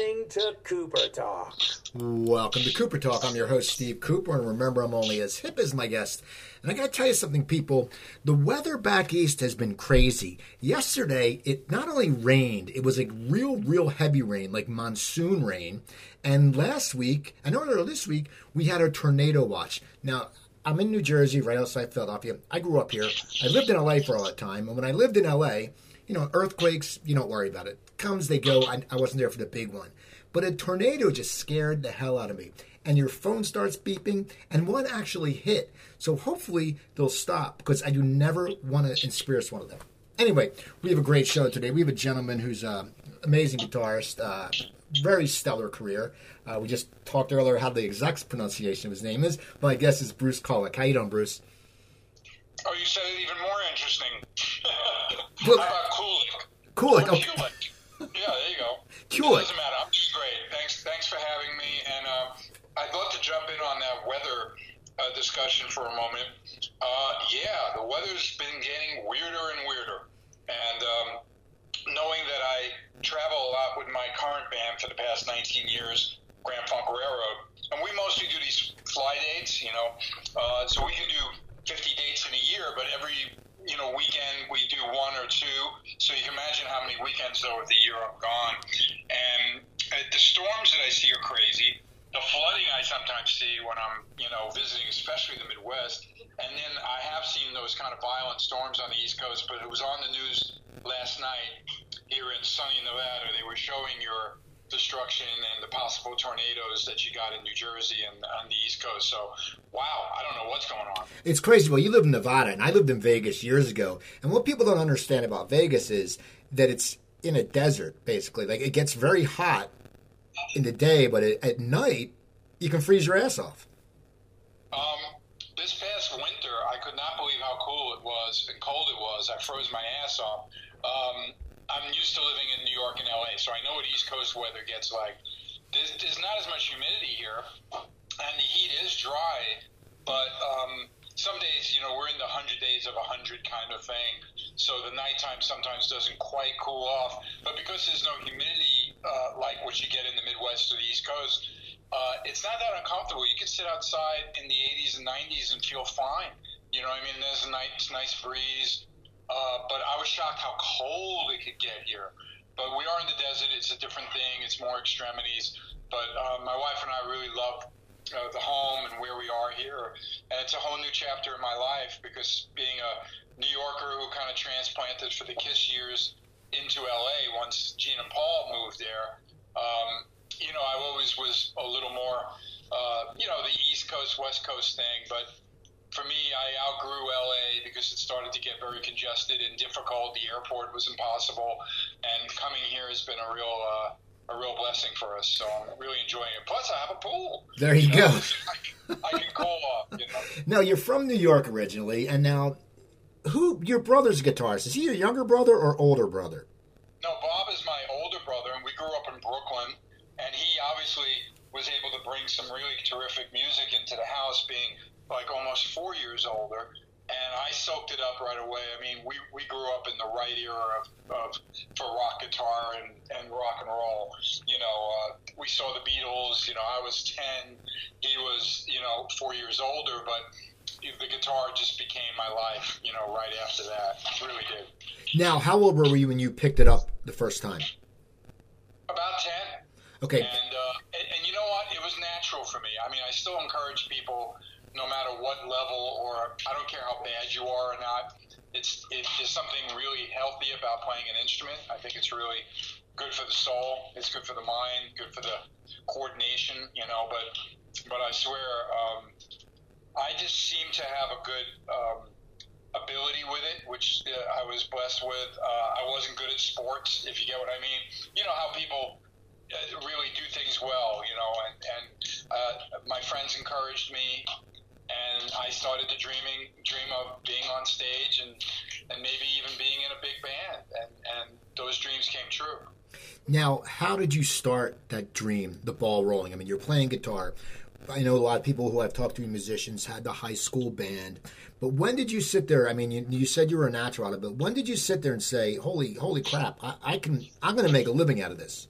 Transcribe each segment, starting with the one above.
Listening to Cooper Talk. Welcome to Cooper Talk. I'm your host, Steve Cooper, and remember, I'm only as hip as my guest. And I got to tell you something, people. The weather back east has been crazy. Yesterday, it not only rained, it was like real, real heavy rain, like monsoon rain. And last week, and earlier this week, we had a tornado watch. Now, I'm in New Jersey, right outside Philadelphia. I grew up here. I lived in LA for all that time. And when I lived in LA, you know, earthquakes, you don't worry about it. Comes, they go. I, I wasn't there for the big one. But a tornado just scared the hell out of me. And your phone starts beeping, and one actually hit. So hopefully they'll stop because I do never want to experience one of them. Anyway, we have a great show today. We have a gentleman who's an amazing guitarist, uh, very stellar career. Uh, we just talked earlier how the exact pronunciation of his name is. My guess is Bruce Kulick. How you doing, Bruce? Oh, you said it even more interesting. Well- How about Kulik? Kulik. Or Okay. Kulik. Yeah, there you go. Kulik. It doesn't matter. I'm just great. Thanks, thanks for having me. And uh, I'd love to jump in on that weather uh, discussion for a moment. Uh, yeah, the weather's been getting weirder and weirder. And um, knowing that I travel a lot with my current band for the past 19 years, Grand Funk Railroad, and we mostly do these fly dates, you know, uh, so we can do 50 dates in a year, but every you know weekend we do one or two. So you can imagine how many weekends though of the year I'm gone. And uh, the storms that I see are crazy. The flooding I sometimes see when I'm you know visiting, especially the Midwest. And then I have seen those kind of violent storms on the East Coast, but it was on the news last night here in sunny Nevada. They were showing your destruction and the possible tornadoes that you got in New Jersey and on the East Coast. So, wow, I don't know what's going on. It's crazy. Well, you live in Nevada, and I lived in Vegas years ago. And what people don't understand about Vegas is that it's in a desert, basically. Like it gets very hot in the day, but at, at night you can freeze your ass off. Um, this past winter, I could not believe how cool it was and cold it was. I froze my ass off. Um, I'm used to living in New York and LA, so I know what East Coast weather gets like. There's, there's not as much humidity here, and the heat is dry, but um, some days, you know, we're in the 100 days of 100 kind of thing, so the nighttime sometimes doesn't quite cool off. But because there's no humidity uh, like what you get in the Midwest or the East Coast, uh, it's not that uncomfortable. You can sit outside in the 80s and 90s and feel fine. You know I mean? There's a nice, nice breeze. Uh, but I was shocked how cold it could get here. But we are in the desert. It's a different thing. It's more extremities. But uh, my wife and I really love uh, the home and where we are here. And it's a whole new chapter in my life because being a New Yorker who kind of transplanted for the KISS years into LA once Gene and Paul moved there, um, you know, I always was a little more, uh, you know, the East Coast, West Coast thing. But for me, I outgrew LA because it started to get very congested and difficult. The airport was impossible, and coming here has been a real, uh, a real blessing for us. So I'm really enjoying it. Plus, I have a pool. There you know, go. I can, I can cool off. You know. Now you're from New York originally, and now who? Your brother's a guitarist. Is he your younger brother or older brother? No, Bob is my older brother, and we grew up in Brooklyn. And he obviously was able to bring some really terrific music into the house, being like almost four years older. And I soaked it up right away. I mean, we, we grew up in the right era of, of for rock guitar and, and rock and roll. You know, uh, we saw the Beatles. You know, I was ten, he was you know four years older, but the guitar just became my life. You know, right after that, It really did. Now, how old were you when you picked it up the first time? About ten. Okay, And, uh, and and you know what? It was natural for me. I mean, I still encourage people, no matter what level or I don't care how bad you are or not. It's it is something really healthy about playing an instrument. I think it's really good for the soul. It's good for the mind. Good for the coordination. You know, but but I swear, um, I just seem to have a good. Um, ability with it, which uh, I was blessed with. Uh, I wasn't good at sports, if you get what I mean. You know how people uh, really do things well, you know, and, and uh, my friends encouraged me, and I started to dreaming dream of being on stage and and maybe even being in a big band, and and those dreams came true. Now, how did you start that dream, the ball rolling? I mean, you're playing guitar. I know a lot of people who I've talked to, musicians, had the high school band. But when did you sit there? I mean, you, you said you were a natural at it, but when did you sit there and say, "Holy, holy crap! I, I can, I'm going to make a living out of this"?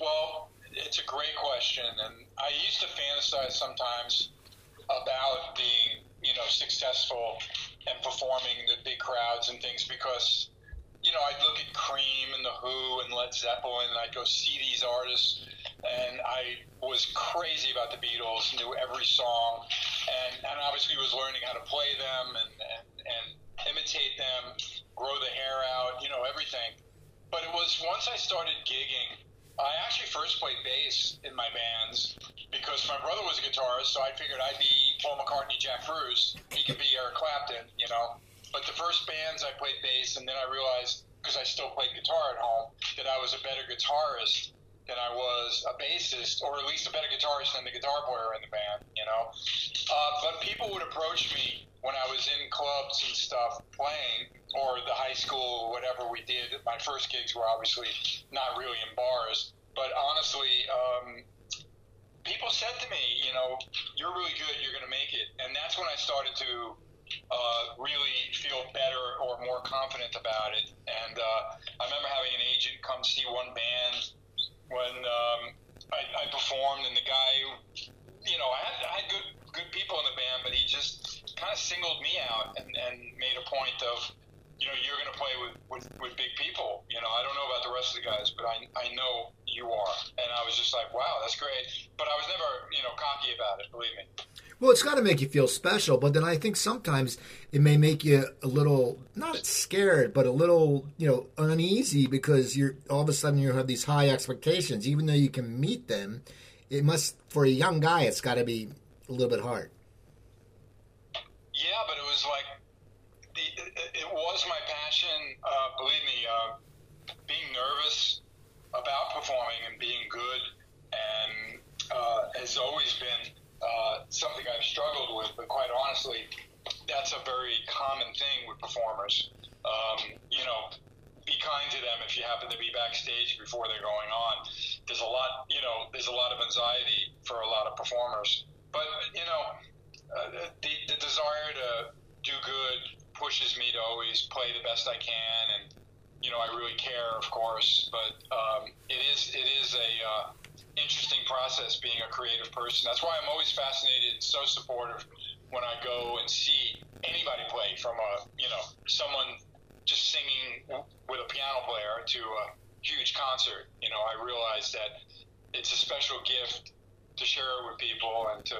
Well, it's a great question, and I used to fantasize sometimes about being, you know, successful and performing the big crowds and things because, you know, I'd look at Cream and the Who and Led Zeppelin, and I'd go see these artists, and I was crazy about the Beatles, knew every song, and, and obviously was learning how to play them and, and, and imitate them, grow the hair out, you know, everything. But it was once I started gigging I actually first played bass in my bands because my brother was a guitarist, so I figured I'd be Paul McCartney, Jack Bruce. He could be Eric Clapton, you know. But the first bands I played bass, and then I realized because I still played guitar at home that I was a better guitarist than I was a bassist, or at least a better guitarist than the guitar player in the band, you know. Uh, but people would approach me when I was in clubs and stuff playing, or the high school, whatever we did. My first gigs were obviously not really in bars, but honestly, um, people said to me, you know, you're really good, you're going to make it, and that's when I started to uh, really feel better or more confident about it. And uh, I remember having an agent come see one band when um, I, I performed, and the guy, you know, I had, I had good good people in the band, but he just kind of singled me out and, and made a point of, you know, you're going to play with, with, with big people. You know, I don't know about the rest of the guys, but I, I know you are. And I was just like, wow, that's great. But I was never, you know, cocky about it, believe me. Well, it's got to make you feel special, but then I think sometimes it may make you a little not scared, but a little you know uneasy because you're all of a sudden you have these high expectations, even though you can meet them. It must for a young guy, it's got to be a little bit hard. Yeah, but it was like it, was my passion. Uh, believe me, uh, being nervous about performing and being good, and uh, has always been uh, something I've struggled with. But quite honestly, that's a very common thing with performers. Um, you know, be kind to them if you happen to be backstage before they're going on. There's a lot, you know, there's a lot of anxiety for a lot of performers. But you know, uh, the, the desire to do good pushes me to always play the best I can, and you know I really care, of course. But um, it is it is a uh, interesting process being a creative person. That's why I'm always fascinated and so supportive when I go and see anybody play, from a you know someone just singing with a piano player to a huge concert. You know, I realize that it's a special gift to share it with people and to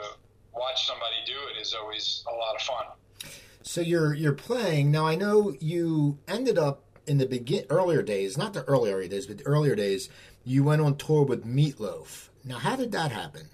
watch somebody do it is always a lot of fun. So you're you're playing now. I know you ended up in the begin earlier days, not the earlier days, but the earlier days. You went on tour with Meatloaf. Now, how did that happen?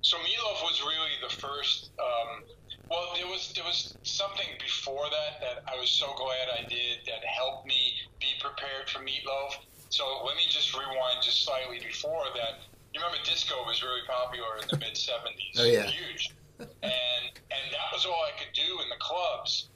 So Meatloaf was really the first. Um, well, there was there was something before that that I was so glad I did that helped me be prepared for Meatloaf. So let me just rewind just slightly before that you remember disco was really popular in the mid '70s. Oh yeah, huge. And and that was all I could do in the clubs.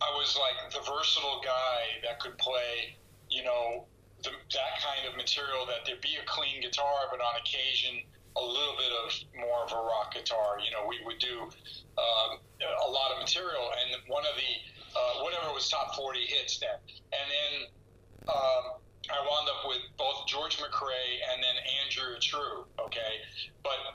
I was like the versatile guy that could play, you know, the, that kind of material. That there'd be a clean guitar, but on occasion a little bit of more of a rock guitar. You know, we would do um, a lot of material, and one of the uh, whatever was top 40 hits then, and then. Um, I wound up with both George McCrae and then Andrea True, okay? But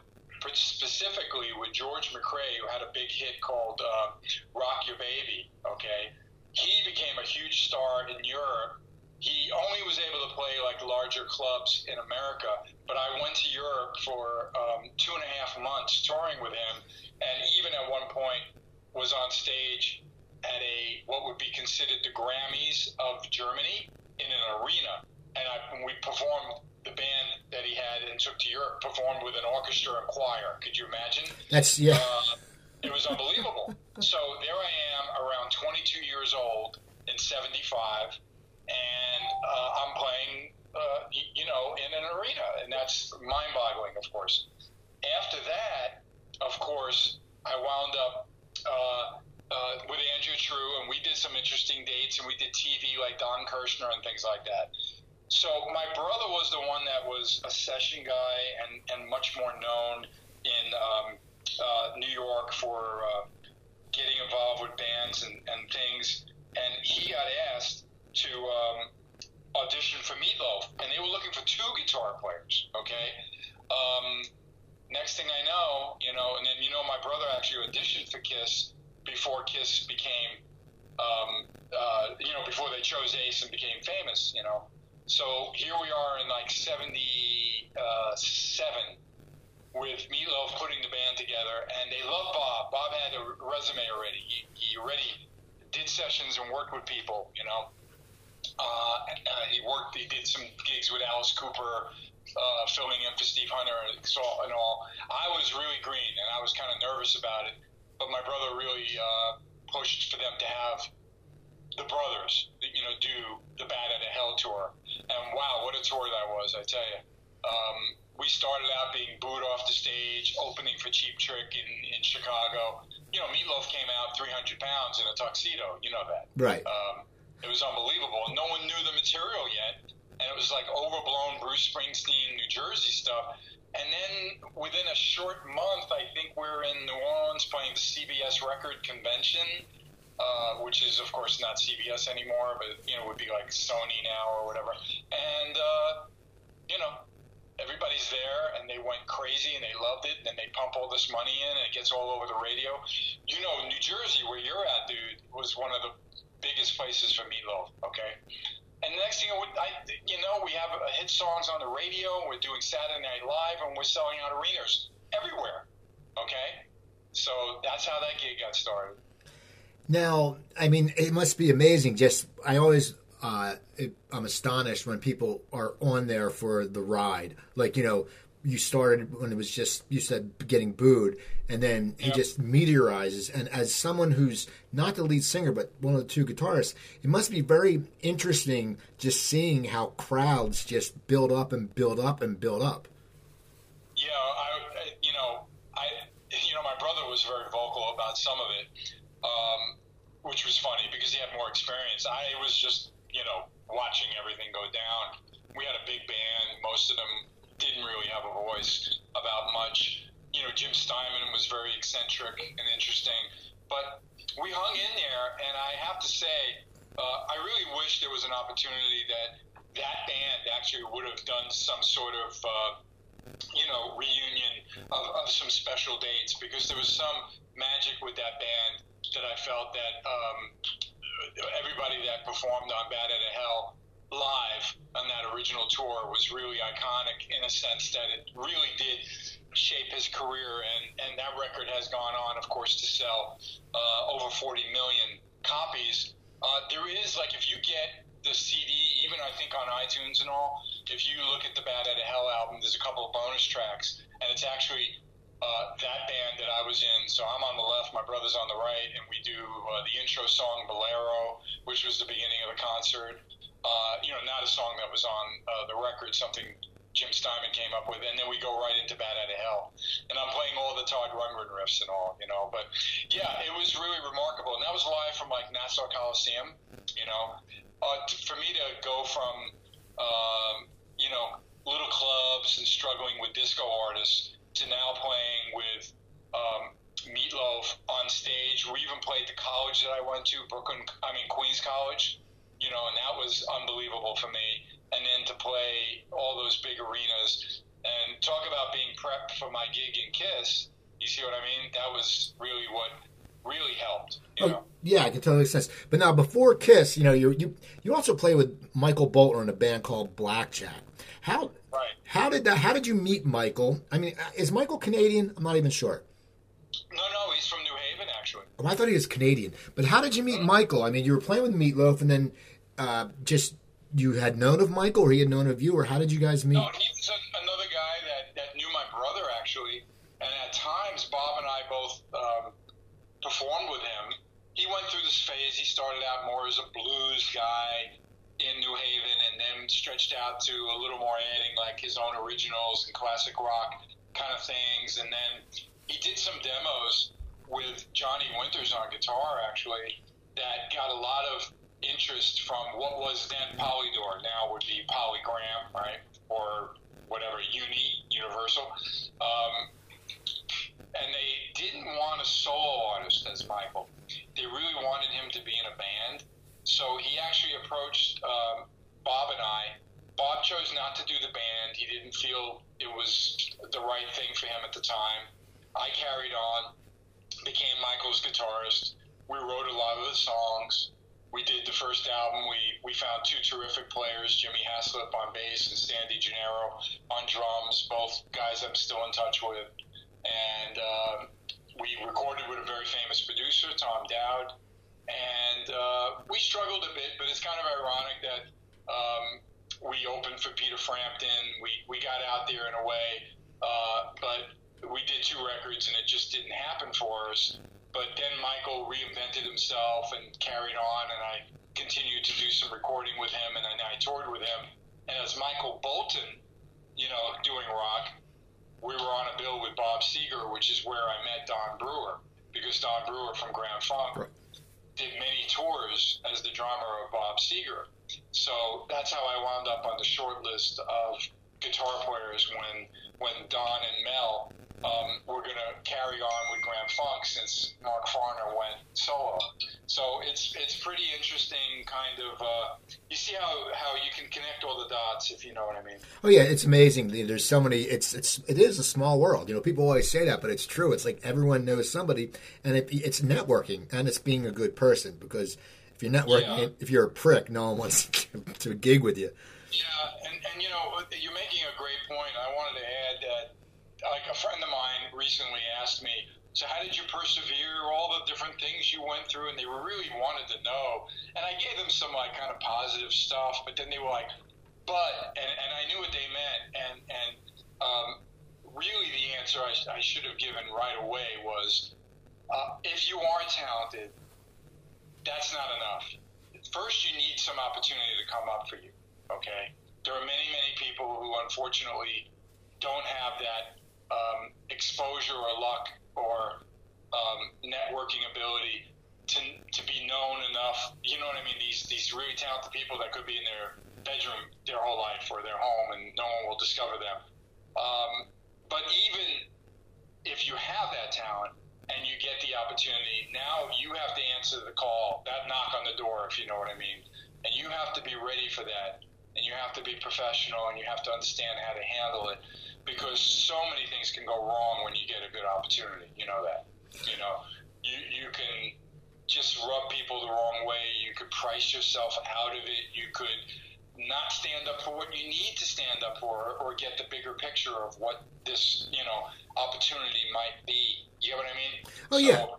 specifically with George McCrae, who had a big hit called uh, Rock Your Baby, okay? He became a huge star in Europe. He only was able to play like larger clubs in America, but I went to Europe for um, two and a half months touring with him, and even at one point was on stage at a what would be considered the Grammys of Germany in an arena, and I, we performed the band that he had and took to Europe performed with an orchestra and choir. Could you imagine? That's yeah. Uh, it was unbelievable. so there I am, around 22 years old in '75, and uh, I'm playing, uh, you know, in an arena, and that's mind-boggling, of course. After that, of course, I wound up uh, uh, with Andrea True, and we did some interesting dates, and we did TV like Don Kirshner and things like that. So my brother was the one that was a session guy and, and much more known in um, uh, New York for uh, getting involved with bands and, and things. And he got asked to um, audition for Meatloaf, and they were looking for two guitar players. Okay. Um, next thing I know, you know, and then you know, my brother actually auditioned for Kiss before Kiss became, um, uh, you know, before they chose Ace and became famous. You know, so here we are in like '77 with Meatloaf putting the band together, and they love Bob. Bob had a resume already. He, he already did sessions and worked with people. You know, uh, he worked. He did some gigs with Alice Cooper, uh, filling in for Steve Hunter and and all. I was really green, and I was kind of nervous about it. But my brother really uh, pushed for them to have the brothers, you know, do the Bat Out of Hell tour. And wow, what a tour that was! I tell you. Um, we started out being booed off the stage, opening for Cheap Trick in, in Chicago. You know, Meatloaf came out 300 pounds in a tuxedo. You know that. Right. Um, it was unbelievable. No one knew the material yet. And it was like overblown Bruce Springsteen, New Jersey stuff. And then within a short month, I think we are in New Orleans playing the CBS Record Convention, uh, which is, of course, not CBS anymore, but, you know, would be like Sony now or whatever. And, uh, you know, everybody's there and they went crazy and they loved it and then they pump all this money in and it gets all over the radio. You know, New Jersey, where you're at, dude, was one of the biggest places for Meatloaf. Okay. And the next thing, I, you know, we have hit songs on the radio. We're doing Saturday Night Live, and we're selling out arenas everywhere. Okay, so that's how that gig got started. Now, I mean, it must be amazing. Just I always uh, it, I'm astonished when people are on there for the ride. Like you know, you started when it was just you said getting booed, and then he just meteorizes. And as someone who's not the lead singer but one of the two guitarists, it must be very interesting just seeing how crowds just build up and build up and build up. Yeah, I you know I you know my brother was very vocal about some of it. Um, which was funny because he had more experience. I was just you know, watching everything go down. We had a big band. Most of them didn't really have a voice about much. You know, Jim Steinman was very eccentric and interesting, but we hung in there. And I have to say, uh, I really wish there was an opportunity that that band actually would have done some sort of, uh, you know, reunion of, of some special dates because there was some magic with that band that I felt that um, everybody that performed on Bad of Hell live on that original tour was really iconic in a sense that it really did shape his career, and, and that record has gone on, of course, to sell uh, over 40 million copies. Uh, there is, like, if you get the CD, even I think on iTunes and all, if you look at the Bat Out of Hell album, there's a couple of bonus tracks, and it's actually uh, that band that I was in. So I'm on the left, my brother's on the right, and we do uh, the intro song Bolero, which was the beginning of the concert. Uh, you know, not a song that was on uh, the record, something Jim Steinman came up with, and then we go right into Bat Out of Hell. And I'm playing all the Todd Rundgren riffs and all, you know. But yeah, it was really remarkable, and that was live from like Nassau Coliseum, you know. Uh, for me to go from, um, you know, little clubs and struggling with disco artists to now playing with um, Meatloaf on stage. We even played the college that I went to, Brooklyn, I mean Queens College, you know, and that was unbelievable for me. And then to play all those big arenas and talk about being prepped for my gig in Kiss. You see what I mean? That was really what really helped. You oh, know? yeah, I can totally sense. But now, before Kiss, you know, you you you also play with Michael Bolton in a band called Blackjack. How right. how did that? How did you meet Michael? I mean, is Michael Canadian? I'm not even sure. No, no, he's from New Haven, actually. Oh, I thought he was Canadian. But how did you meet mm-hmm. Michael? I mean, you were playing with Meatloaf, and then uh, just you had known of Michael, or he had known of you, or how did you guys meet? No, he was a, another guy that, that knew my brother actually, and at times Bob and I both um, performed with him. He went through this phase. He started out more as a blues guy in New Haven, stretched out to a little more adding like his own originals and classic rock kind of things. And then he did some demos with Johnny Winters on guitar, actually, that got a lot of interest from what was then Polydor, now would be Polygram, right? Or whatever, Uni, Universal. Um, and they didn't want a solo artist as Michael. They really wanted him to be in a band. So he actually approached um, Bob and I. Bob chose not to do the band. He didn't feel it was the right thing for him at the time. I carried on, became Michael's guitarist. We wrote a lot of the songs. We did the first album. We, we found two terrific players, Jimmy Haslip on bass and Sandy Gennaro on drums, both guys I'm still in touch with. And uh, we recorded with a very famous producer, Tom Dowd. And uh, we struggled a bit, but it's kind of ironic that um, we opened for Peter Frampton. We, we got out there in a way, uh, but we did two records and it just didn't happen for us. But then Michael reinvented himself and carried on, and I continued to do some recording with him, and then I toured with him. And as Michael Bolton, you know, doing rock, we were on a bill with Bob Seger, which is where I met Don Brewer, because Don Brewer from Grand Funk Right. did many tours as the drummer of Bob Seger. So that's how I wound up on the short list of guitar players when when Don and Mel um, were going to carry on with Grand Funk since Mark Farner went solo. So it's it's pretty interesting, kind of. Uh, you see how, how you can connect all the dots, if you know what I mean. Oh yeah, it's amazing. There's so many. It's it's it is a small world. You know, people always say that, but it's true. It's like everyone knows somebody, and it, it's networking and it's being a good person. Because if you're networking, Yeah. if you're a prick, no one wants to, to gig with you. Yeah, and, and you know, you're making a great point. I wanted to add that, like, a friend of mine recently asked me, so how did you persevere, all the different things you went through, and they really wanted to know. And I gave them some, like, kind of positive stuff, but then they were like, but, and, and I knew what they meant, and, and um, really the answer I, I should have given right away was, uh, if you are talented, that's not enough. First, you need some opportunity to come up for you okay? There are many, many people who unfortunately don't have that um, exposure or luck or um, networking ability to, to be known enough. You know what I mean? These, these really talented people that could be in their bedroom their whole life or their home and no one will discover them. Um, but even if you have that talent and you get the opportunity, now you have to answer the call, that knock on the door, if you know what I mean. And you have to be ready for that and you have to be professional and you have to understand how to handle it because so many things can go wrong when you get a good opportunity. You know that. You know, you you can just rub people the wrong way. You could price yourself out of it. You could not stand up for what you need to stand up for or get the bigger picture of what this, you know, opportunity might be. You know what I mean? Oh, yeah. So,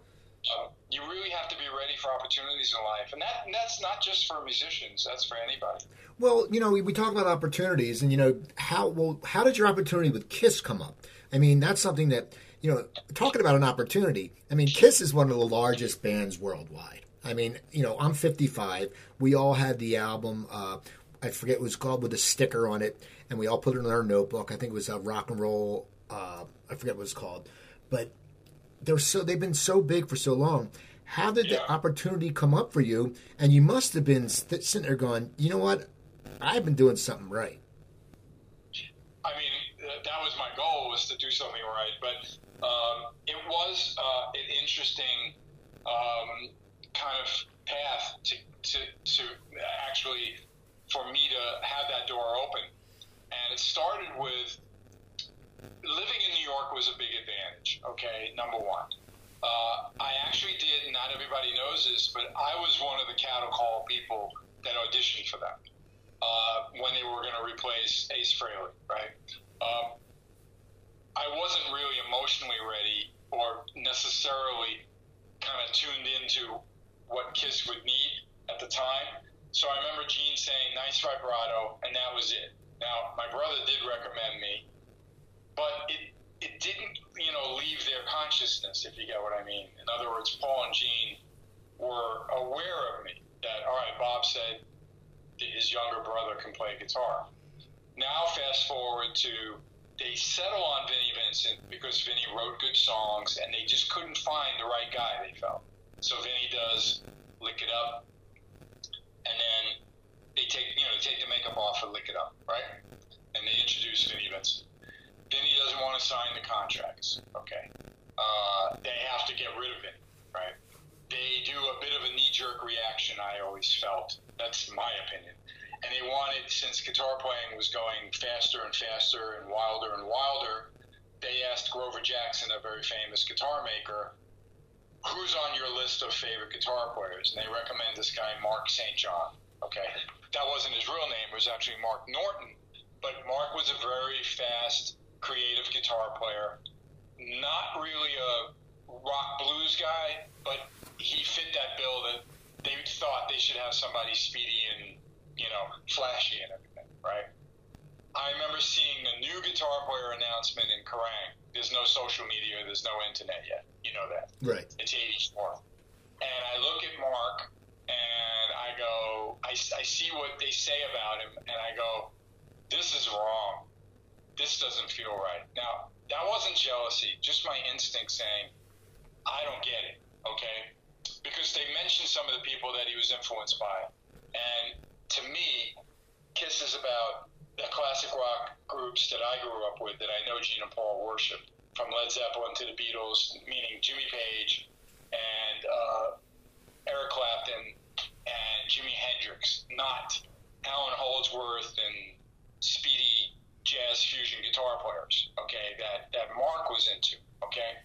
um, you really have to be ready for opportunities in life, and that and that's not just for musicians. That's for anybody. Well, you know, we, we talk about opportunities, and you know, how well, how did your opportunity with Kiss come up? I mean, that's something that you know, talking about an opportunity. I mean, Kiss is one of the largest bands worldwide. I mean, you know, I'm 55. We all had the album. Uh, I forget what it was called with a sticker on it, and we all put it in our notebook. I think it was a rock and roll. Uh, I forget what it's called, but they're so they've been so big for so long. How did the opportunity come up for you? And you must have been sitting there going, you know what? I've been doing something right. I mean, that was my goal was to do something right, but um, it was uh, an interesting um, kind of path to, to to actually for me to have that door open, and it started with living in New York was a big advantage. Okay, number one. Uh, I actually did, not everybody knows this, but I was one of the cattle call people that auditioned for them uh, when they were going to replace Ace Frehley, right? Um, I wasn't really emotionally ready or necessarily kind of tuned into what Kiss would need at the time. So I remember Gene saying, nice vibrato, and that was it. Now, my brother did recommend me, but it, it didn't, you know, leave their consciousness, if you get what I mean. In other words, Paul and Gene were aware of me that, all right, Bob said that his younger brother can play guitar. Now, fast forward to they settle on Vinnie Vincent because Vinnie wrote good songs and they just couldn't find the right guy, they felt. So Vinnie does Lick It Up, and then they take, you know, they take the makeup off and Lick It Up, right? And they introduce Vinnie Vincent. Vinnie doesn't want to sign the contracts, okay? Uh, they have to get rid of it, right? They do a bit of a knee jerk reaction, I always felt. That's my opinion. And they wanted, since guitar playing was going faster and faster and wilder and wilder, they asked Grover Jackson, a very famous guitar maker, who's on your list of favorite guitar players? And they recommend this guy, Mark St. John. Okay. That wasn't his real name, it was actually Mark Norton. But Mark was a very fast, creative guitar player. Not really a rock blues guy, but he fit that bill that they thought they should have somebody speedy and, you know, flashy and everything, right? I remember seeing a new guitar player announcement in Kerrang. There's no social media, there's no internet yet. You know that. Right. It's 84. And I look at Mark and I go, I, I see what they say about him, and I go, this is wrong. This doesn't feel right. Now, that wasn't jealousy, just my instinct saying, I don't get it, okay? Because they mentioned some of the people that he was influenced by. And to me, Kiss is about the classic rock groups that I grew up with that I know Gene and Paul worshiped, from Led Zeppelin to the Beatles, meaning Jimmy Page and uh, Eric Clapton and Jimi Hendrix, not Allan Holdsworth and speedy jazz fusion guitar players, okay, that, that Mark was into, okay?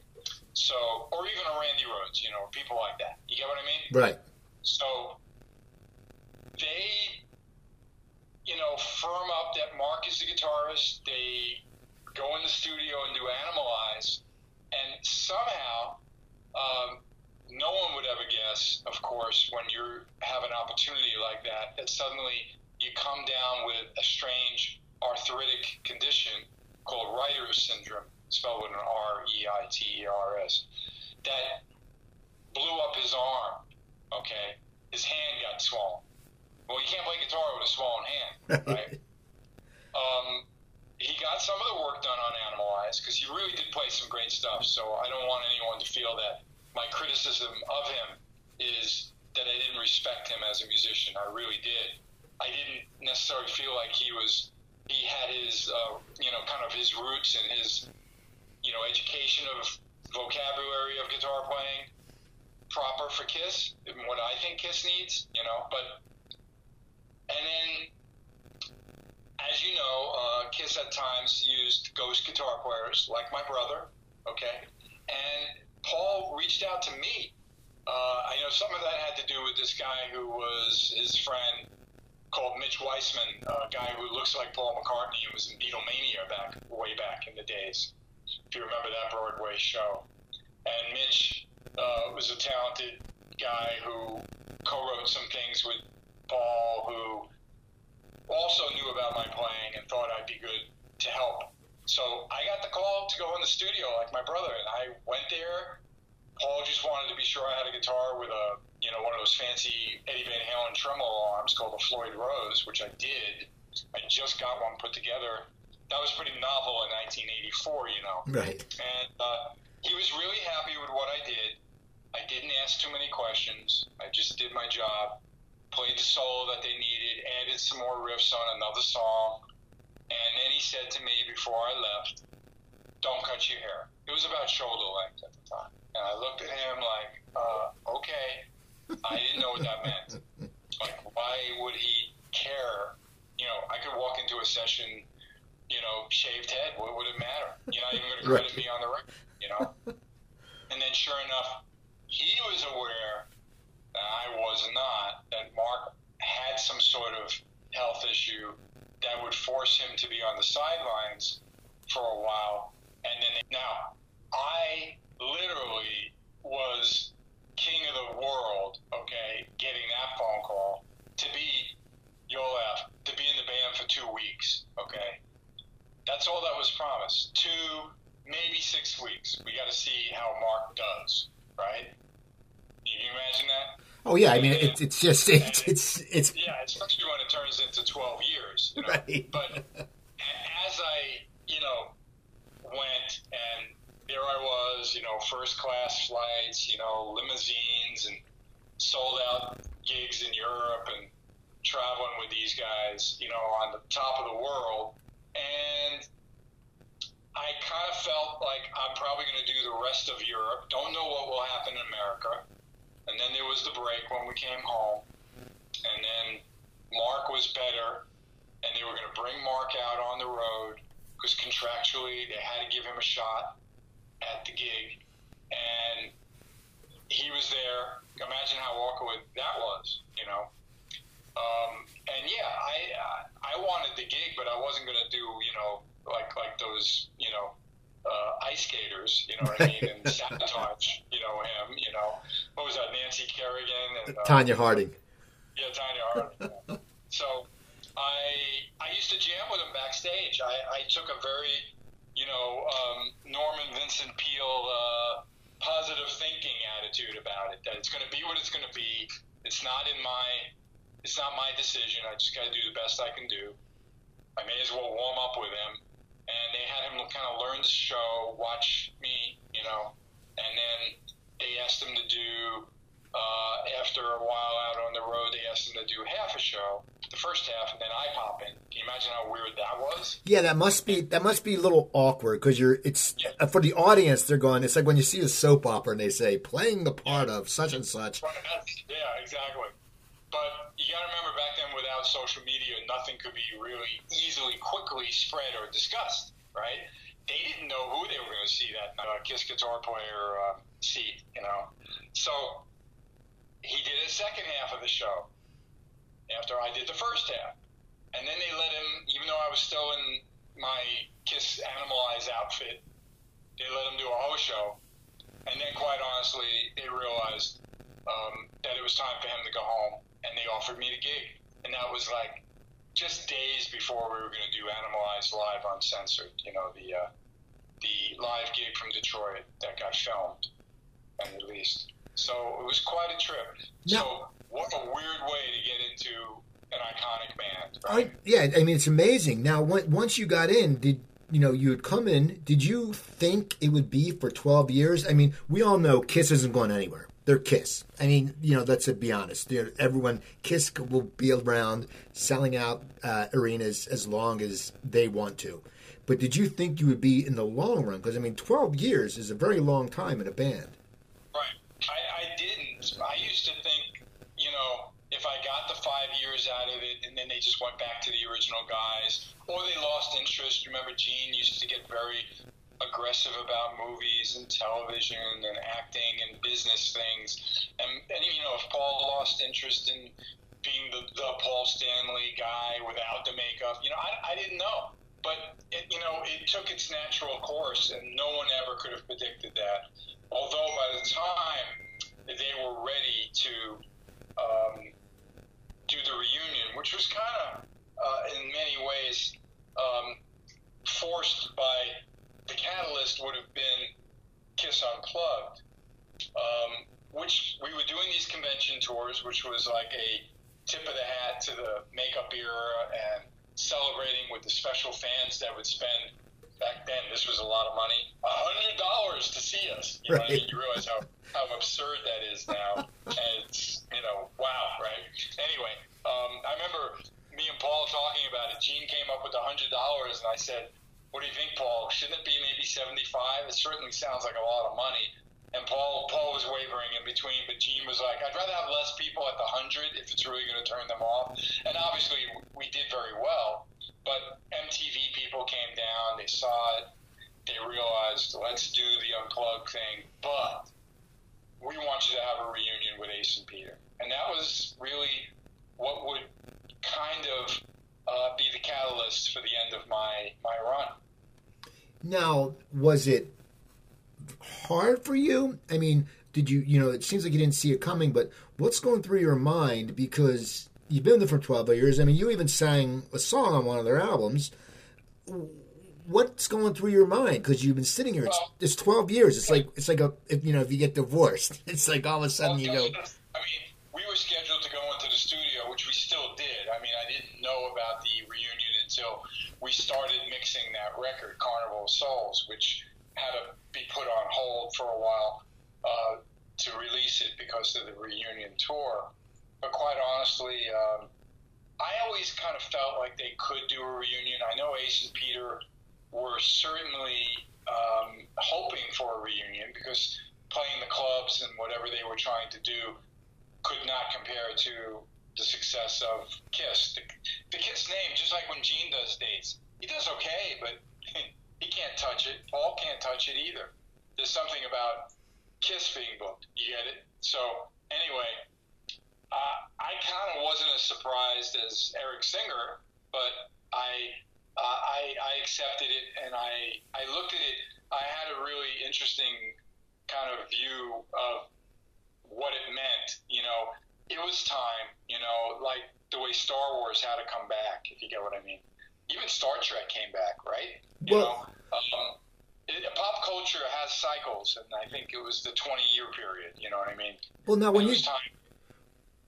So, or even a Randy Rhoads, you know, people like that. You get what I mean? Right. So they, you know, firm up that Mark is the guitarist. They go in the studio and do Animal Eyes, and somehow, um, no one would ever guess, of course, when you have an opportunity like that, that suddenly you come down with a strange arthritic condition called Reiter's syndrome, spelled with an R E I T E R S, that blew up his arm. Okay, his hand got swollen. Well, you can't play guitar with a swollen hand, right? um, he got some of the work done on Animal Eyes because he really did play some great stuff. So I don't want anyone to feel that my criticism of him is that I didn't respect him as a musician. I really did. I didn't necessarily feel like he was he had his uh, you know kind of his roots and his you know education of vocabulary of guitar playing proper for Kiss and what I think Kiss needs, you know. But and then as you know, uh, Kiss at times used ghost guitar players like my brother, okay, and Paul reached out to me. Uh, I know some of that had to do with this guy who was his friend called Mitch Weissman, a guy who looks like Paul McCartney and was in Beatlemania back way back in the days. If you remember that Broadway show, and Mitch uh, was a talented guy who co-wrote some things with Paul, who also knew about my playing and thought I'd be good to help. So I got the call to go in the studio like my brother, and I went there. Paul just wanted to be sure I had a guitar with a, you know, one of those fancy Eddie Van Halen tremolo arms called a Floyd Rose, which I did. I just got one put together. That was pretty novel in 1984, you know. Right. And uh, he was really happy with what I did. I didn't ask too many questions. I just did my job, played the solo that they needed, added some more riffs on another song, and then he said to me before I left, "Don't cut your hair." It was about shoulder length at the time, and I looked at him like, uh, "Okay." I didn't know what that meant. Like, why would he care? You know, I could walk into a session, you know, shaved head. What would it matter? You're not even going to credit Right. me on the record, you know. and then, sure enough, he was aware I was not. That Mark had some sort of health issue that would force him to be on the sidelines for a while. And then now, I literally was king of the world, okay, getting that phone call to be Yolaf, to be in the band for two weeks, okay? That's all that was promised. Two, maybe six weeks. We got to see how Mark does, right? You imagine that? Oh yeah, I mean it's it's just it's it's it's Yeah, especially when it turns into 12 years. You know? Right. But as I, you know, went and there I was, you know, first class flights, you know, limousines and sold out gigs in Europe and traveling with these guys, you know, on the top of the world. And I kind of felt like I'm probably going to do the rest of Europe. Don't know what will happen in America. And then there was the break when we came home. And then Mark was better, and they were going to bring Mark out on the road because contractually they had to give him a shot at the gig, and he was there. Imagine how awkward that was, you know. Um, and yeah, I I wanted the gig, but I wasn't going to do you know like like those you know uh, ice skaters, you know what I mean, and sabotage, you know him, you know what was that, Nancy Kerrigan and uh, Tonya Harding. Yeah, Tonya Harding. so I I used to jam with him backstage. I, I took a very you know um, Norman Vincent Peale uh, positive thinking attitude about it. That it's going to be what it's going to be. It's not in my it's not my decision. I just got to do the best I can do. I may as well warm up with him. And they had him kind of learn the show, watch me, you know, and then they asked him to do, uh, after a while out on the road, they asked him to do half a show, the first half, and then I pop in. Can you imagine how weird that was? Yeah, that must be that must be a little awkward because you're it's Yeah. for the audience. They're going. It's like when you see a soap opera and they say playing the part of such and such. Yeah, exactly. But you got to remember back then, without social media, nothing could be really easily, quickly spread or discussed, right? They didn't know who they were going to see that uh, Kiss guitar player uh, seat, you know. So he did his second half of the show after I did the first half. And then they let him, even though I was still in my Kiss Animalize outfit, they let him do a whole show. And then, quite honestly, they realized um, that it was time for him to go home, and they offered me the gig. And that was like just days before we were going to do Animalize live uncensored. You know, the uh, the live gig from Detroit that got filmed and released. So it was quite a trip. Now- so what a weird way to get into an iconic band, I, right? yeah, I mean it's amazing. Now, once you got in, did you know you had come in? Did you think it would be for twelve years? I mean, we all know Kiss isn't going anywhere. They're Kiss. I mean, you know, let's be honest. You know, everyone Kiss will be around selling out uh, arenas as long as they want to. But did you think you would be in the long run? Because I mean, twelve years is a very long time in a band. Right. I, I didn't. I used to think, you know, if I got the five years out of it and then they just went back to the original guys, or they lost interest. Remember, Gene used to get very aggressive about movies and television and acting and business things. And, and you know, if Paul lost interest in being the, the Paul Stanley guy without the makeup, you know, I, I didn't know. But, it, you know, it took its natural course, and no one ever could have predicted that. Although by the time they were ready to um, do the reunion, which was kind of, uh, in many ways, um, forced by the catalyst would have been Kiss Unplugged, um, which we were doing these convention tours, which was like a tip of the hat to the makeup era and celebrating with the special fans that would spend back then. This was a lot of money, a hundred dollars to see us. You know, what I mean? Right. you realize how how absurd that is now, and it's you know, wow, right? Anyway, um, I remember me and Paul talking about it. Gene came up with a hundred dollars, and I said, "What do you think, Paul? Shouldn't it be maybe seventy-five? It certainly sounds like a lot of money." And Paul, Paul was wavering in between, but Gene was like, "I'd rather have less people at the hundred if it's really going to turn them off." And obviously, we did very well. But MTV people came down, they saw it, they realized, let's do the unplugged thing, but we want you to have a reunion with Ace and Peter. And that was really what would kind of uh, be the catalyst for the end of my, my run. Now, was it hard for you? I mean, did you, you know, it seems like you didn't see it coming, but what's going through your mind? Because you've been there for 12 years. I mean, you even sang a song on one of their albums. What's going through your mind? Because you've been sitting here. It's, it's 12 years. It's like, it's like a, if, you know, if you get divorced, it's like all of a sudden you go, I mean, we were scheduled to go into the studio, which we still did. I mean, I didn't know about the reunion until we started mixing that record, Carnival of Souls, which had to be put on hold for a while uh, to release it because of the reunion tour. But quite honestly, um, I always kind of felt like they could do a reunion. I know Ace and Peter were certainly um, hoping for a reunion because playing the clubs and whatever they were trying to do could not compare to the success of Kiss. The, the Kiss name, just like when Gene does dates, he does okay, but he can't touch it. Paul can't touch it either. There's something about Kiss being booked. You get it? So anyway, uh, I kind of wasn't as surprised as Eric Singer, but I, uh, I I accepted it and I I looked at it. I had a really interesting kind of view of what it meant. You know, it was time. You know, like the way Star Wars had to come back, if you get what I mean. Even Star Trek came back, right? You Well- know, um, it, pop culture has cycles, and I think it was the 20 year period. You know what I mean? Well, now when you time.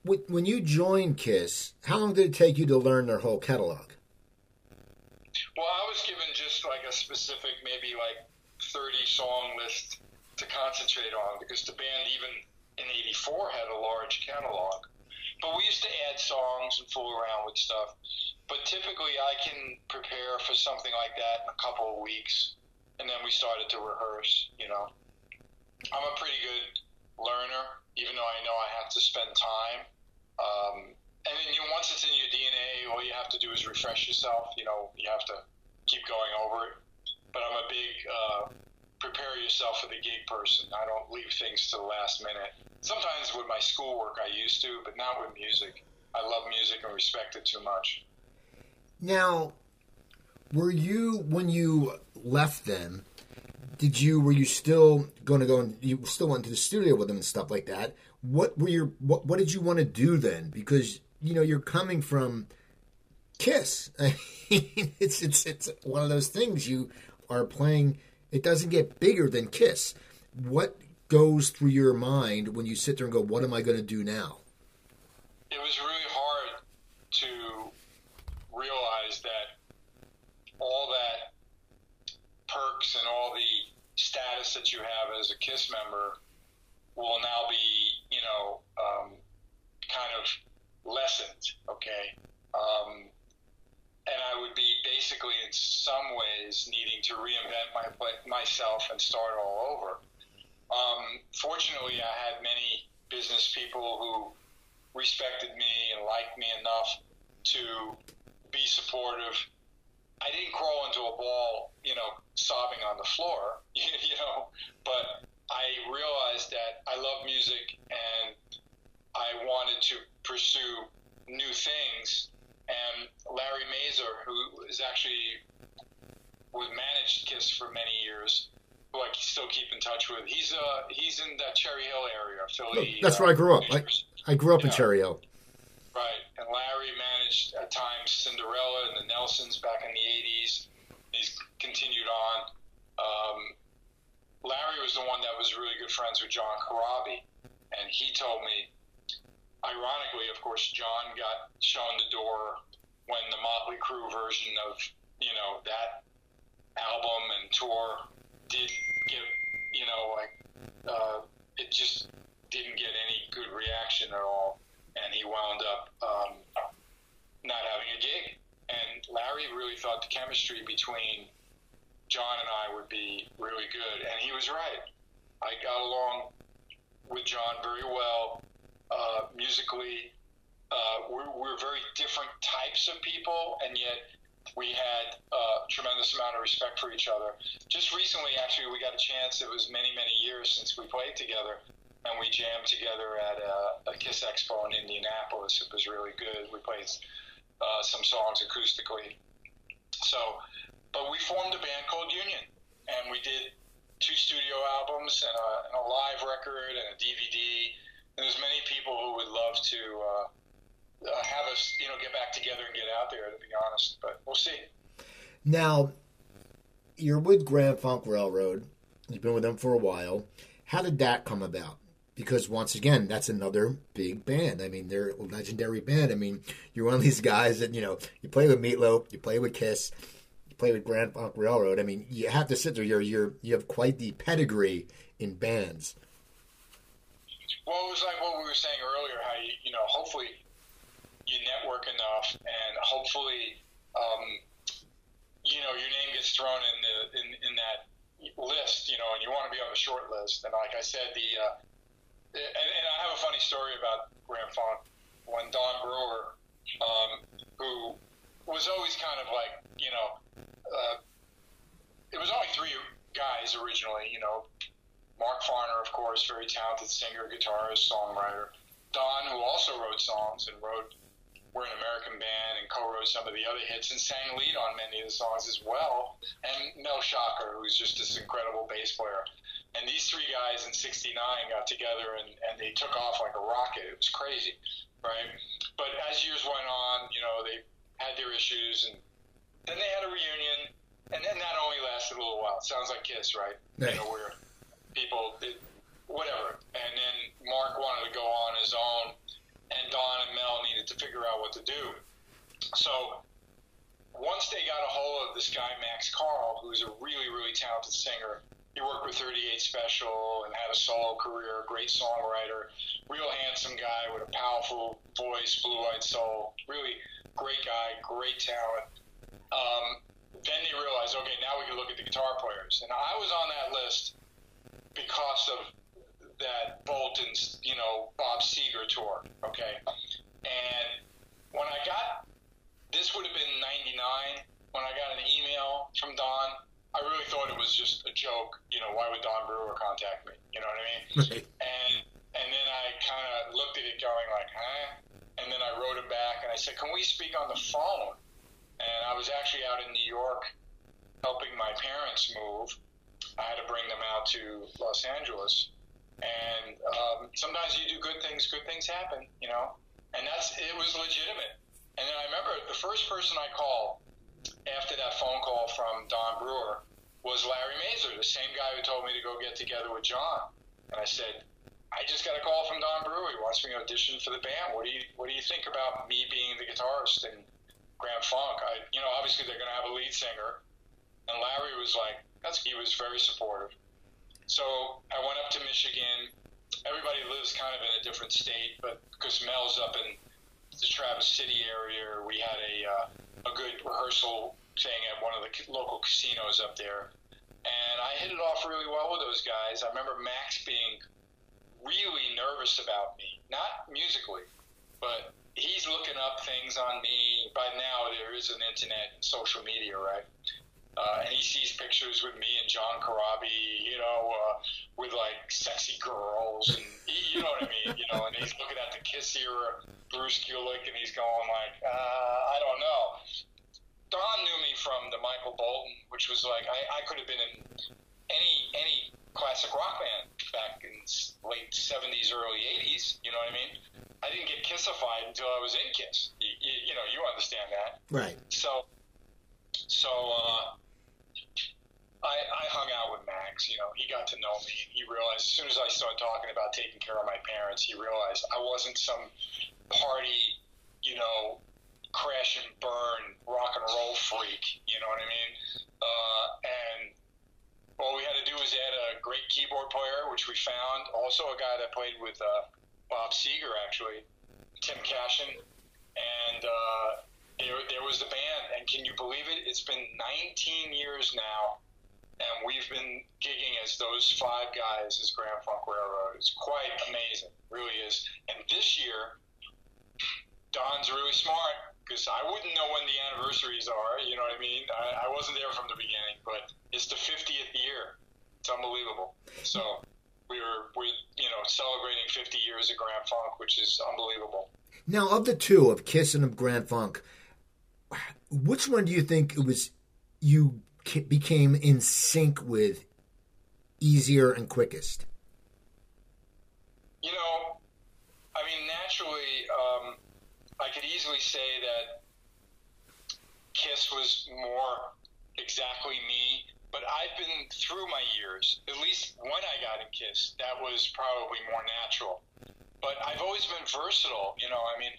when when you joined Kiss, how long did it take you to learn their whole catalog? Well, I was given just like a specific, maybe like 30 song list to concentrate on because the band, even in '84, had a large catalog. But we used to add songs and fool around with stuff. But typically, I can prepare for something like that in a couple of weeks, and then we started to rehearse. You know, I'm a pretty good learner, even though I know I have to spend time. Um, and then you once it's in your DNA, all you have to do is refresh yourself. You know, you have to keep going over it. But I'm a big uh, prepare yourself for the gig person. I don't leave things to the last minute. Sometimes with my schoolwork, I used to, but not with music. I love music and respect it too much. Now, were you when you left them? Did you were you still going to go and you still went to the studio with them and stuff like that? What were your what what did you want to do then? Because you know you're coming from Kiss. I mean, it's it's it's one of those things you are playing. It doesn't get bigger than Kiss. What goes through your mind when you sit there and go, "What am I going to do now?" It was really hard to realize that all that perks and all the status that you have as a KISS member will now be, you know, um, kind of lessened. Okay. Um, and I would be basically, in some ways, needing to reinvent my myself and start all over. Um, fortunately, I had many business people who respected me and liked me enough to be supportive. I didn't crawl into a ball, you know, sobbing on the floor, you know, but I realized that I love music and I wanted to pursue new things. Who is actually was managed Kiss for many years, who I still keep in touch with. He's uh he's in that Cherry Hill area, Philly. That's uh, where I grew up. I, I grew up in Cherry Hill. Right, and Larry managed at times Cinderella and the Nelsons back in the '80s. He's continued on. Um, Larry was the one that was really good friends with John Corabi, and he told me, ironically, of course, John got shown the door when the Motley Crue version of you know that album and tour did get you know like uh, it just didn't get any good reaction at all and he wound up um, not having a gig. And Larry really thought the chemistry between John and I would be really good, and he was right. I got along with John very well uh, musically. Uh, we're, we're very different types of people, and yet we had a tremendous amount of respect for each other. Just recently, actually, we got a chance. It was many, many years since we played together and we jammed together at a, a Kiss Expo in Indianapolis. It was really good. We played uh, some songs acoustically. So, but we formed a band called Union, and we did two studio albums and a, and a live record and a DVD. And there's many people who would love to uh, uh, have us, you know, get back together and get out there. To be honest, but we'll see. Now, you're with Grand Funk Railroad. You've been with them for a while. How did that come about? Because once again, that's another big band. I mean, they're a legendary band. I mean, you're one of these guys that you know you play with Meatloaf, you play with Kiss, you play with Grand Funk Railroad. I mean, you have to sit there. You're you're you have quite the pedigree in bands. Well, it was like what we were saying earlier. How you, you know, hopefully you network enough, and hopefully, um, you know, your name gets thrown in the in, in that list. You know, and you want to be on the short list. And like I said, the uh, and, and I have a funny story about Grand Funk. when Don Brewer, um, who was always kind of like, you know, uh, it was only three guys originally, you know, Mark Farner, of course, very talented singer, guitarist, songwriter. Don, who also wrote songs and wrote We're an American Band and co-wrote some of the other hits and sang lead on many of the songs as well. And Mel Schacher, who's just this incredible bass player. And these three guys in '69 got together and, and they took off like a rocket. It was crazy, right? But as years went on, you know, they had their issues, and then they had a reunion, and then that only lasted a little while. It sounds like Kiss, right? Right. You know, where people, did, whatever. And then Mark wanted to go on his own, and Don and Mel needed to figure out what to do. So once they got a hold of this guy Max Carl, who's a really, really talented singer, he worked with 38 Special and had a solo career, great songwriter, real handsome guy with a powerful voice, blue-eyed soul, really great guy, great talent. Um, then they realized, okay, now we can look at the guitar players, and I was on that list because of that Bolton's, you know, Bob Seger tour. Okay, and when I got this would have been '99 when I got an email from Don. I really thought it was just a joke. You know, why would Don Brewer contact me? You know what I mean? Right. And and then I kind of looked at it, going like, huh? And then I wrote him back and I said, can we speak on the phone? And I was actually out in New York helping my parents move. I had to bring them out to Los Angeles. And um, sometimes you do good things, good things happen, you know? And that's, it was legitimate. And then I remember the first person I called after that phone call from Don Brewer was Larry Mazer, the same guy who told me to go get together with John. And I said, I just got a call from Don Brewer. He wants me to audition for the band. What do you What do you think about me being the guitarist in Grand Funk? I, you know, obviously they're going to have a lead singer, and Larry was like, that's he was very supportive. So I went up to Michigan. Everybody lives kind of in a different state, but because Mel's up in the Traverse City area, we had a uh, a good rehearsal thing at one of the local casinos up there, and I hit it off really well with those guys. I remember Max being really nervous about me, not musically, but he's looking up things on me. By now, there is an internet and social media, right? Uh, and he sees pictures with me and John Corabi, you know, uh, with like sexy girls, and he, you know what I mean, you know. And he's looking at the Kiss era, Bruce Kulick, and he's going like, uh, I don't know. Don knew me from the Michael Bolton, which was like I, I could have been in any any classic rock band back in late '70s, early '80s. You know what I mean? I didn't get Kissified until I was in Kiss. You, you, you know, you understand that. Right. So, so uh, I, I hung out with Max. You know, he got to know me. He realized as soon as I started talking about taking care of my parents, he realized I wasn't some party, you know, crash and burn rock and roll freak. You know what I mean? Uh, and all we had to do was add a great keyboard player, which we found. Also, a guy that played with uh, Bob Seger, actually, Tim Cashion, and uh, there, there was the band. And can you believe it? It's been 19 years now, and we've been gigging as those five guys as Grand Funk Railroad. It's quite amazing, really is. And this year, Don's really smart because I wouldn't know when the anniversaries are. You know what I mean? I, I wasn't there from the beginning, but it's the 50th year. It's unbelievable. So we were we you know celebrating 50 years of Grand Funk, which is unbelievable. Now, of the two, of Kiss and of Grand Funk, which one do you think it was you became in sync with easier and quickest? You know, I mean, naturally, um, I could easily say that Kiss was more exactly me, but I've been through my years. At least when I got in Kiss, that was probably more natural. But I've always been versatile. You know, I mean,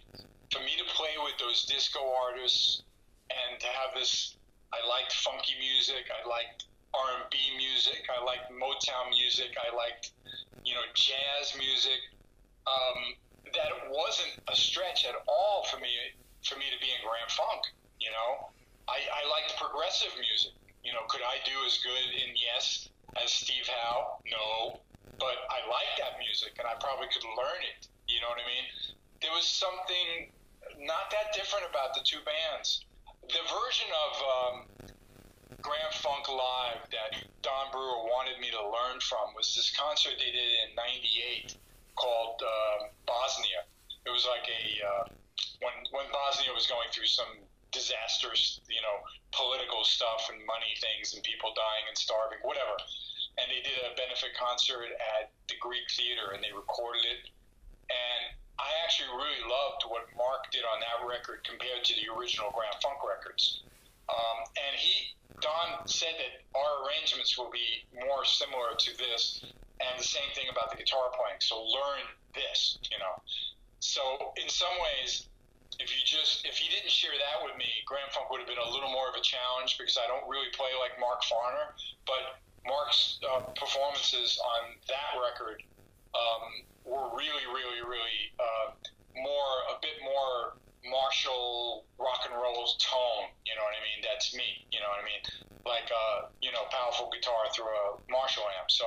for me to play with those disco artists and to have this, I liked funky music. I liked R&B music. I liked Motown music. I liked, you know, jazz music. Um, that wasn't a stretch at all for me for me to be in Grand Funk. You know, I, I liked progressive music. You know, could I do as good in Yes as Steve Howe? No, but I liked that music, and I probably could learn it. You know what I mean? there was something not that different about the two bands. The version of um, Grand Funk Live that Don Brewer wanted me to learn from was this concert they did in '98 called uh, Bosnia. It was like a uh, when when Bosnia was going through some disasters, you know, political stuff and money things and people dying and starving, whatever. And they did a benefit concert at the Greek Theater and they recorded it. I actually really loved what Mark did on that record compared to the original Grand Funk records. Um, and he, Don said that our arrangements will be more similar to this, and the same thing about the guitar playing. So learn this, you know. So in some ways, if you just if he didn't share that with me, Grand Funk would have been a little more of a challenge because I don't really play like Mark Farner. But Mark's uh, performances on that record um, were really, really, really uh, more a bit more Marshall rock and roll tone. You know what I mean? That's me. You know what I mean? Like uh, you know, powerful guitar through a Marshall amp. So.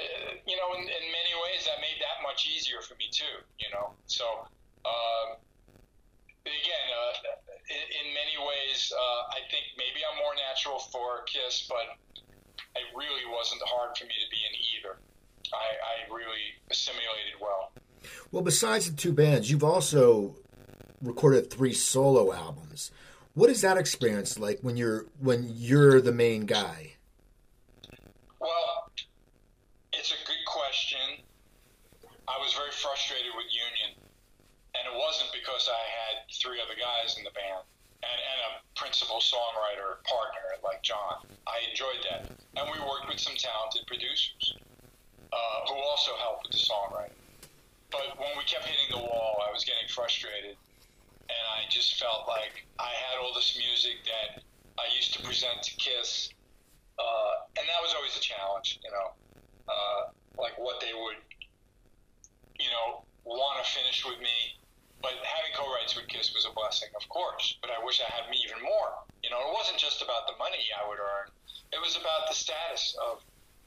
Uh, you know, in, in many ways, that made that much easier for me too. You know, so um, again, uh, in, in, many ways, uh, I think maybe I'm more natural for Kiss, but it really wasn't hard for me to be in either. I, I really assimilated well. Well, besides the two bands, you've also recorded three solo albums. What is that experience like when you're when you're the main guy? Well, it's a good question. I was very frustrated with Union and it wasn't because I had three other guys in the band and, and a principal songwriter partner like John. I enjoyed that, and we worked with some talented producers uh, who also helped with the songwriting. But when we kept hitting the wall, I was getting frustrated, and I just felt like I had all this music that I used to present to Kiss, uh, and that was always a challenge, you know, uh, like what they would, you know, want to finish with me but having co-writes with Kiss was a blessing, of course. But I wish I had even more. You know, it wasn't just about the money I would earn; it was about the status of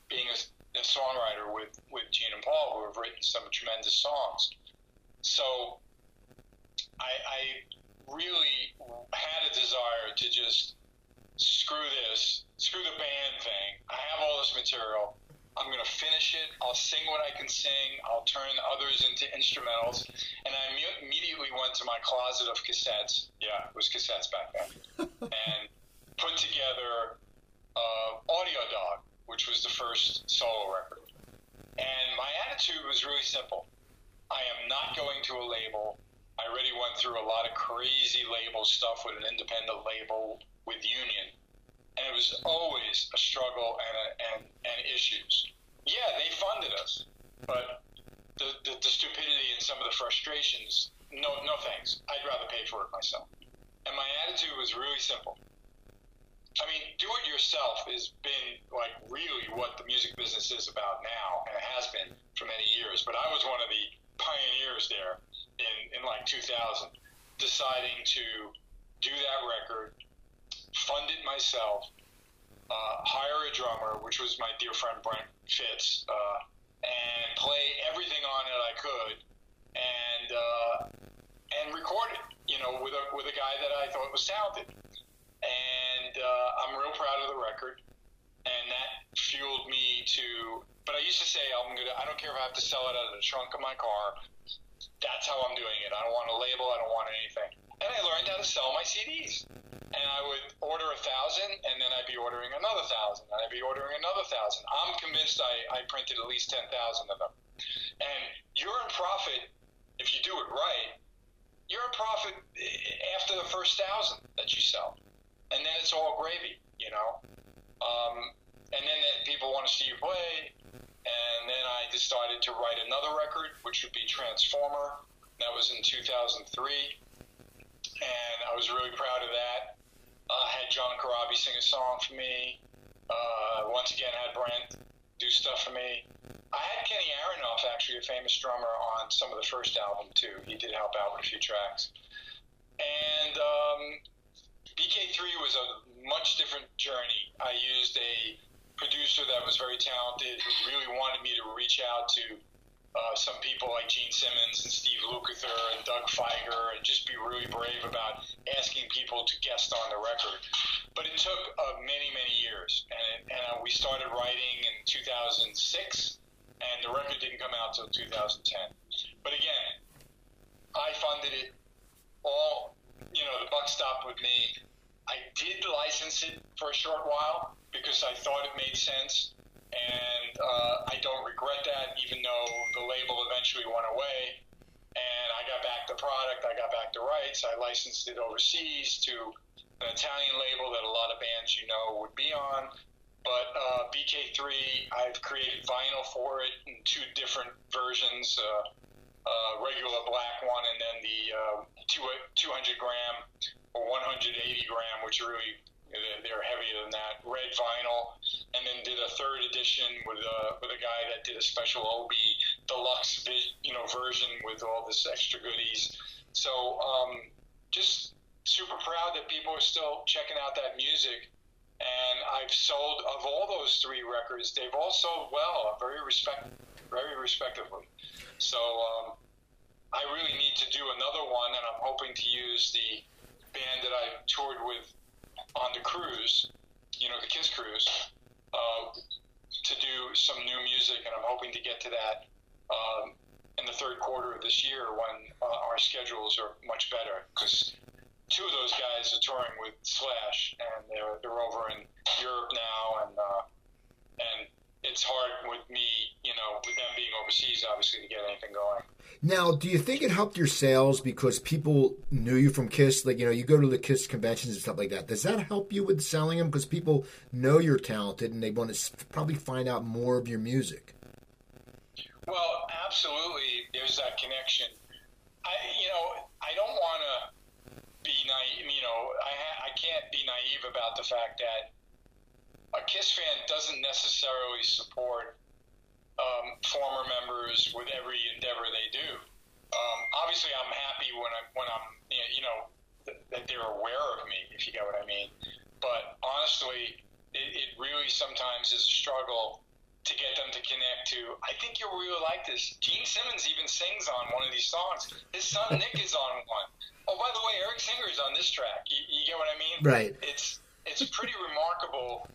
being a, a songwriter with with Gene and Paul, who have written some tremendous songs. So, I, I really had a desire to just screw this, screw the band thing. I have all this material. I'm going to finish it. I'll sing what I can sing. I'll turn others into instrumentals. And I immediately went to my closet of cassettes. Yeah, it was cassettes back then. and put together uh, Audio Dog, which was the first solo record. And my attitude was really simple. I am not going to a label. I already went through a lot of crazy label stuff with an independent label with Union and it was always a struggle and, a, and, and issues. Yeah, they funded us, but the, the, the stupidity and some of the frustrations, no, no thanks. I'd rather pay for it myself. And my attitude was really simple. I mean, do it yourself has been like really what the music business is about now, and it has been for many years. But I was one of the pioneers there in, in like 2000, deciding to do that record fund it myself, uh, hire a drummer, which was my dear friend Brent Fitz, uh, and play everything on it I could, and uh, and record it. You know, with a with a guy that I thought was talented, I'm real proud of the record, and that fueled me to. But I used to say I'm gonna. I don't care if I have to sell it out of the trunk of my car. That's how I'm doing it. I don't want a label. I don't want anything. And I learned how to sell my CDs and I would order a thousand, and then I'd be ordering another thousand, and I'd be ordering another thousand. I'm convinced I, I printed at least ten thousand of them. And you're in profit if you do it right. You're in profit after the first thousand that you sell, and then it's all gravy, you know. Um, and then people want to see you play, and then I decided to write another record, which would be Transformer. That was in 2003 and I was really proud of that. Uh, had John Corabi sing a song for me. Uh, once again, had Brent do stuff for me. I had Kenny Aronoff, actually, a famous drummer, on some of the first album too. He did help out with a few tracks. And um, BK3 was a much different journey. I used a producer that was very talented who really wanted me to reach out to uh, some people like Gene Simmons and Steve Lukather and Doug Fieger, and just be really brave about asking people to guest on the record. But it took uh, many, many years, and, it, and uh, we started writing in 2006, and the record didn't come out until 2010. But again, I funded it all. You know, the buck stopped with me. I did license it for a short while because I thought it made sense and uh, I don't regret that, even though the label eventually went away. And I got back the product, I got back the rights, I licensed it overseas to an Italian label that a lot of bands you know would be on. But uh, BK3, I've created vinyl for it in two different versions. Uh, uh, regular black one, and then the uh, two, 200 gram or 180 gram, which are really they're heavier than that. Red vinyl, and then did a third edition with a uh, with a guy that did a special OB deluxe, you know, version with all this extra goodies. So um, just super proud that people are still checking out that music. And I've sold of all those three records, they've all sold well, very respect, very respectively. So um, I really need to do another one, and I'm hoping to use the band that I toured with on the cruise, you know, the Kiss cruise, uh, to do some new music, and I'm hoping to get to that um, in the third quarter of this year when uh, our schedules are much better. Because two of those guys are touring with Slash, and they're they're over in Europe now, and uh, and it's hard with me, you know, with them being overseas, obviously, to get anything going. Now, do you think it helped your sales because people knew you from Kiss? Like, you know, you go to the Kiss conventions and stuff like that. Does that help you with selling them? Because people know you're talented and they want to probably find out more of your music. Well, absolutely. There's that connection. I, you know, I don't want to be naive. You know, I, I can't be naive about the fact that a Kiss fan doesn't necessarily support um, former members with every endeavor they do. Um, obviously, I'm happy when I'm when I'm you know th- that they're aware of me, if you get what I mean. But honestly, it, it really sometimes is a struggle to get them to connect to. I think you'll really like this. Gene Simmons even sings on one of these songs. His son Nick is on one. Oh, by the way, Eric Singer is on this track. You, you get what I mean? Right. It's it's pretty remarkable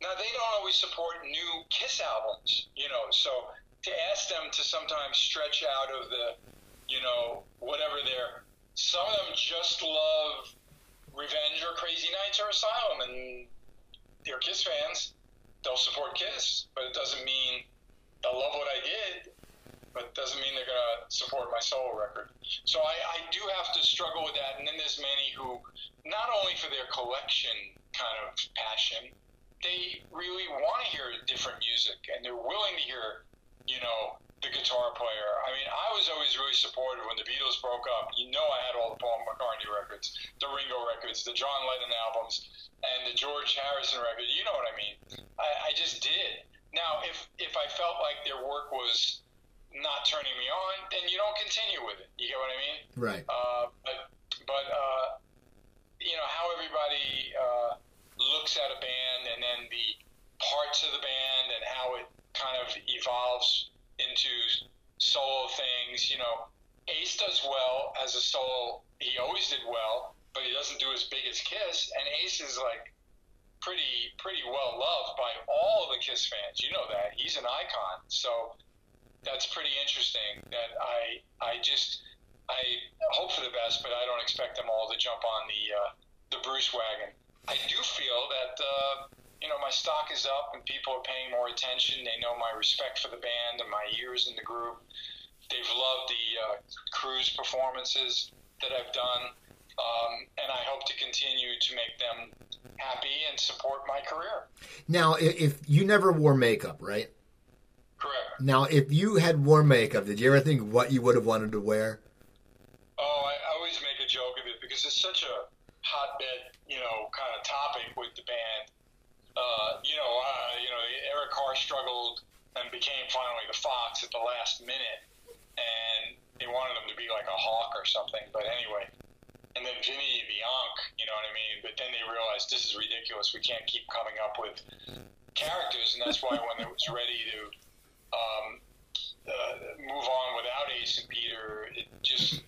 now they don't always support new Kiss albums, you know. So to ask them to sometimes stretch out of the, you know, whatever they're. Some of them just love Revenge or Crazy Nights or Asylum, and they're Kiss fans. They'll support Kiss, but it doesn't mean they'll love what I did. But it doesn't mean they're gonna support my solo record. So I, I do have to struggle with that. And then there's many who, not only for their collection kind of passion, they really want to hear different music and they're willing to hear, you know, the guitar player. I mean, I was always really supportive when the Beatles broke up. You know, I had all the Paul McCartney records, the Ringo records, the John Lennon albums, and the George Harrison record. You know what I mean? I, I just did. Now, if if I felt like their work was not turning me on, then you don't continue with it. You get what I mean? Right. Uh, but but uh, you know how everybody. Uh, looks at a band and then the parts of the band and how it kind of evolves into solo things. You know, Ace does well as a solo. He always did well, but he doesn't do as big as Kiss. And Ace is like pretty pretty well loved by all the Kiss fans. You know that he's an icon. So that's pretty interesting. That I I just I hope for the best, but I don't expect them all to jump on the uh, the Bruce wagon. I do feel that uh, you know my stock is up and people are paying more attention. They know my respect for the band and my years in the group. They've loved the uh, cruise performances that I've done, um, and I hope to continue to make them happy and support my career. Now, if you never wore makeup, right? Correct. Now, if you had worn makeup, did you ever think what you would have wanted to wear? Oh, I always make a joke of it because it's such a hotbed you know, kind of topic with the band. Uh, you know, uh, you know, Eric Carr struggled and became finally the Fox at the last minute, and they wanted him to be like a hawk or something. But anyway, and then Vinny the Ankh, you know what I mean? But then they realized this is ridiculous. We can't keep coming up with characters, and that's why when it was ready to um, uh, move on without Ace and Peter. It just,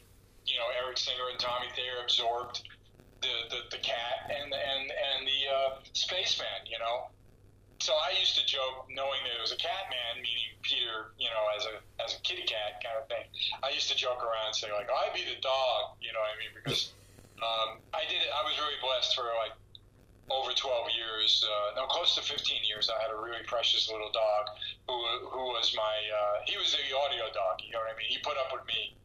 you know, Eric Singer and Tommy Thayer absorbed the, the, the cat and and and the uh, spaceman. You know, so I used to joke, knowing that it was a cat man, meaning Peter, you know, as a as a kitty cat kind of thing. I used to joke around and say like, "I'd be the dog," you know what I mean? Because um, I did it. I was really blessed for like over 12 years, uh, no, close to 15 years. I had a really precious little dog who who was my uh, he was the audio dog. You know what I mean? He put up with me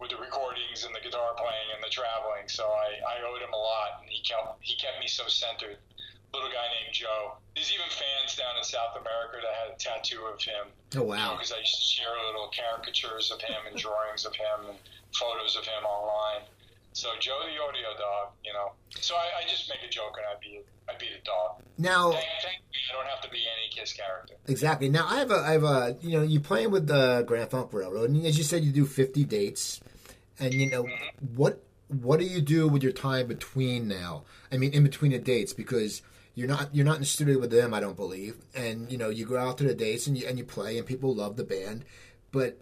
with the recordings and the guitar playing and the traveling. So I, I owed him a lot, and he kept he kept me so centered. Little guy named Joe. There's even fans down in South America that had a tattoo of him. Oh wow! Because I used to share little caricatures of him and drawings of him and photos of him online. So Joe the audio dog, you know. So I, I just make a joke and I'd be I'd be the dog. Now, thank, thank me, I don't have to be any Kiss character. Exactly. Now I have a I have a you know you playing with the Grand Funk Railroad, and as you said, you do fifty dates, and you know what what do you do with your time between now? I mean, in between the dates because. You're not you're not in the studio with them, I don't believe, and you know you go out to the dates and you and you play and people love the band, but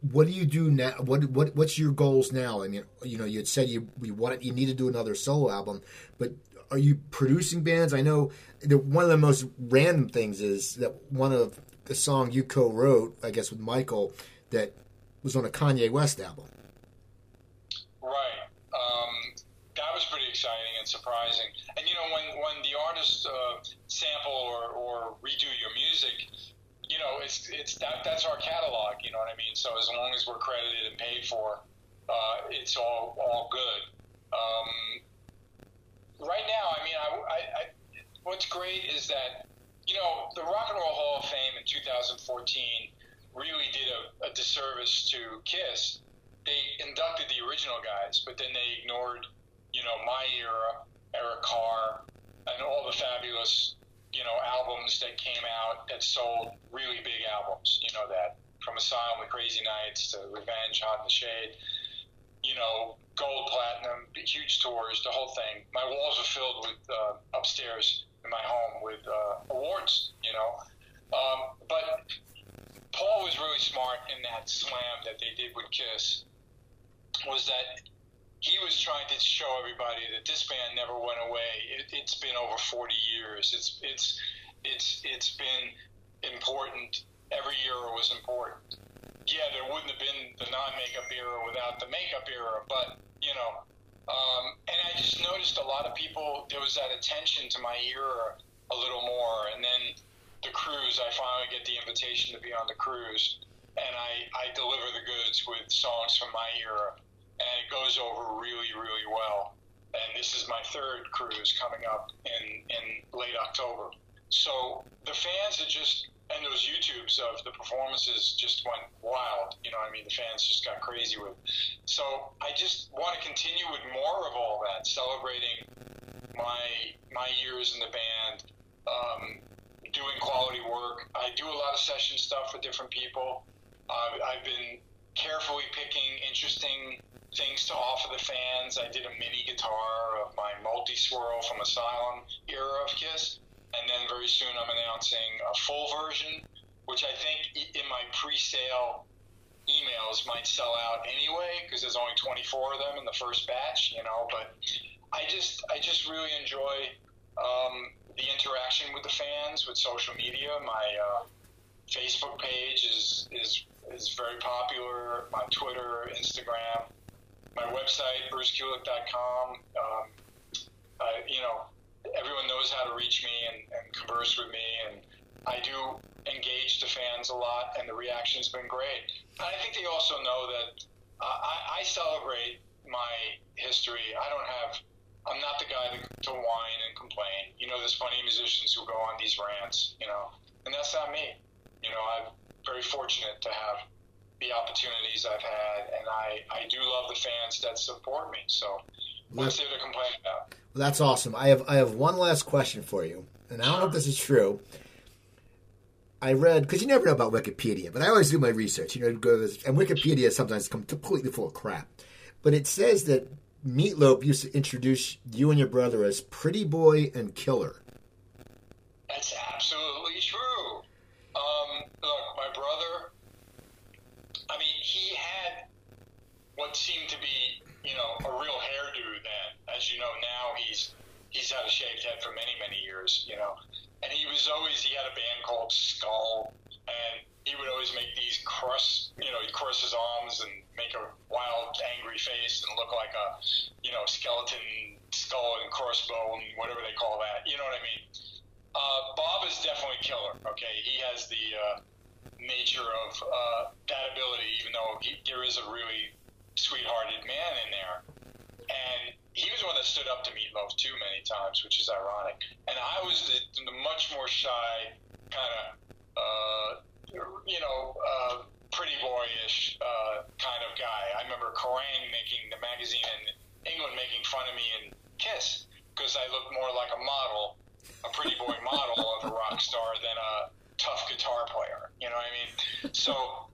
what do you do now? What what what's your goals now? I mean, you know, you had said you you wanted you need to do another solo album, but are you producing bands? I know that one of the most random things is that one of the song you co-wrote, I guess, with Michael, that was on a Kanye West album. Right. Um, that was pretty exciting and surprising. And you know, when when the artists uh, sample or, or redo your music you know, it's it's that that's our catalog. You know what I mean? So as long as we're credited and paid for, uh, it's all all good. Um, right now, I mean, I, I, I, what's great is that you know the Rock and Roll Hall of Fame in 2014 really did a, a disservice to Kiss. They inducted the original guys, but then they ignored, you know, my era, Eric Carr, and all the fabulous you know, albums that came out that sold really big albums. You know that from Asylum, The Crazy Nights to Revenge, Hot in the Shade. You know, gold, platinum, huge tours, the whole thing. My walls are filled with uh, upstairs in my home with uh, awards. You know, um, but Paul was really smart in that slam that they did with Kiss. Was that he was trying to show everybody that this band never went away. It, has been over 40 years. It's it's it's it's been important. Every era was important. Yeah, there wouldn't have been the non-makeup era without the makeup era, but you know. Um, and I just noticed a lot of people. There was that attention to my era a little more, and then the cruise. I finally get the invitation to be on the cruise, and I I deliver the goods with songs from my era and it goes over really, really well. And this is my third cruise coming up in, in late October. So the fans are just, and those YouTubes of the performances just went wild. You know, I mean, the fans just got crazy with. So I just want to continue with more of all that, celebrating my my years in the band, um, doing quality work. I do a lot of session stuff with different people. Uh, I've been carefully picking interesting things to offer the fans. I did a mini guitar of my multi swirl from Asylum era of Kiss, and then very soon I'm announcing a full version, which I think in my pre-sale emails might sell out anyway because there's only 24 of them in the first batch, you know. But I just I just really enjoy um, the interaction with the fans with social media. My uh, Facebook page is is is very popular. on Twitter, Instagram my website, brucekulick.com. Um, uh, you know, everyone knows how to reach me and, and converse with me, and I do engage the fans a lot, and the reaction's been great. And I think they also know that uh, I, I celebrate my history. I don't have. I'm not the guy to, to whine and complain. You know, there's of musicians who go on these rants. You know, and that's not me. You know, I'm very fortunate to have the opportunities I've had, and I, I do love the fans that support me. So what's there to complain about? Well, that's awesome. I have I have one last question for you, and I don't know if this is true. I read because you never know about Wikipedia, but I always do my research. You know, and Wikipedia sometimes comes completely full of crap. But it says that Meatloaf used to introduce you and your brother as Pretty Boy and Killer. That's absolutely true. Um, look, my brother I mean, he had what seemed to be, you know, a real hairdo then. As you know, now he's he's had a shaved head for many, many years, you know. And he was always he had a band called Skull, and he would always make these cross, you know, he'd cross his arms and make a wild, angry face and look like a, you know, skeleton skull and crossbone, whatever they call that. You know what I mean? Uh, Bob is definitely killer. Okay, he has the uh, nature of uh, that ability, even though he, there is a really sweethearted man in there. And he was one that stood up to Meatloaf too many times, which is ironic. And I was the, the much more shy, kind of, uh, you know, uh, pretty boyish uh, kind of guy. I remember Kerrang making the magazine in England making fun of me in Kiss because I looked more like a model, a pretty boy model of a rock star than a tough guitar player. You know what I mean? So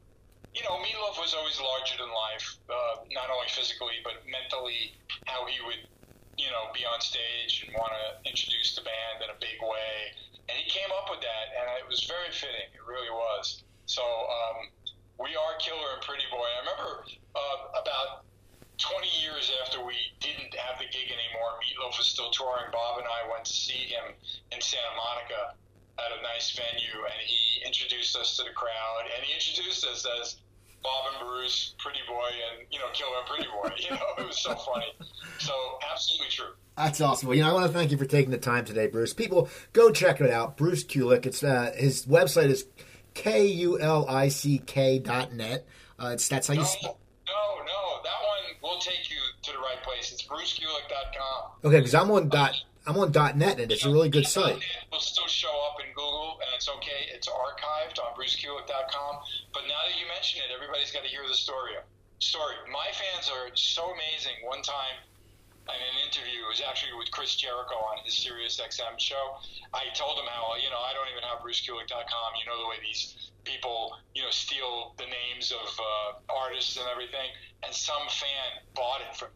you know, Meatloaf was always larger than life, uh, not only physically but mentally. How he would, you know, be on stage and want to introduce the band in a big way, and he came up with that, and it was very fitting. It really was. So um, we are Killer and Pretty Boy. I remember uh, about 20 years after we didn't have the gig anymore, Meatloaf was still touring. Bob and I went to see him in Santa Monica at a nice venue, and he introduced us to the crowd, and he introduced us as Bob and Bruce, Pretty Boy, and you know, Killer and Pretty Boy. You know, it was so funny. So absolutely true. That's awesome. Well, you know, I want to thank you for taking the time today, Bruce. People, go check it out. Bruce Kulick. It's uh, his website is k u l i c k dot net. Uh, it's that's how you. No, Sp- no, no. That one will take you to the right place. It's brucekulick.com. okay, because I'm on dot I'm on net, and it's a really good site. It will still show up in Google, and it's okay. It's archived on brucekulick.com. But now that you mention it, everybody's got to hear the story. Story. My fans are so amazing. One time, in an interview, it was actually with Chris Jericho on his Sirius XM show. I told him how you know I don't even have brucekulick.com. You know the way these people you know steal the names of uh, artists and everything, and some fan bought it from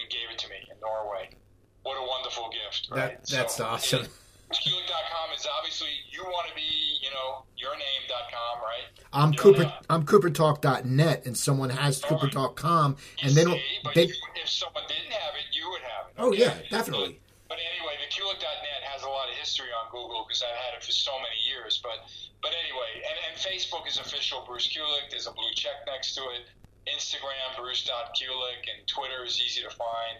and gave it to me in Norway what a wonderful gift, right? That, that's so, awesome. Kulick.com is obviously you want to be, you know, yourname.com, right? I'm You Cooper. wanna- I'm CooperTalk.net, and someone has right. CooperTalk.com, and see, but they. you, if someone didn't have it, you would have it. Oh okay? yeah, definitely. But anyway, the Kulick.net has a lot of history on Google because I've had it for so many years. But but anyway, and, and Facebook is official Bruce Kulick. There's a blue check next to it. Instagram Bruce.Kulick and Twitter is easy to find.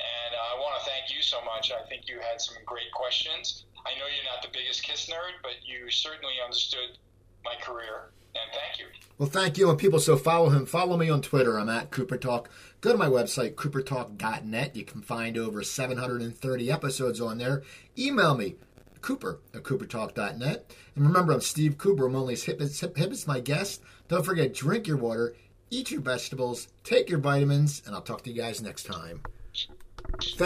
And uh, I want to thank you so much. I think you had some great questions. I know you're not the biggest Kiss nerd, but you certainly understood my career. And thank you. Well, thank you, and people. So follow him. Follow me on Twitter. I'm at Cooper Talk. Go to my website, coopertalk.net. You can find over 730 episodes on there. Email me, Cooper at coopertalk.net. And remember, I'm Steve Cooper. I'm only as hip as, hip, hip as my guest. Don't forget, drink your water, eat your vegetables, take your vitamins, and I'll talk to you guys next time. Thank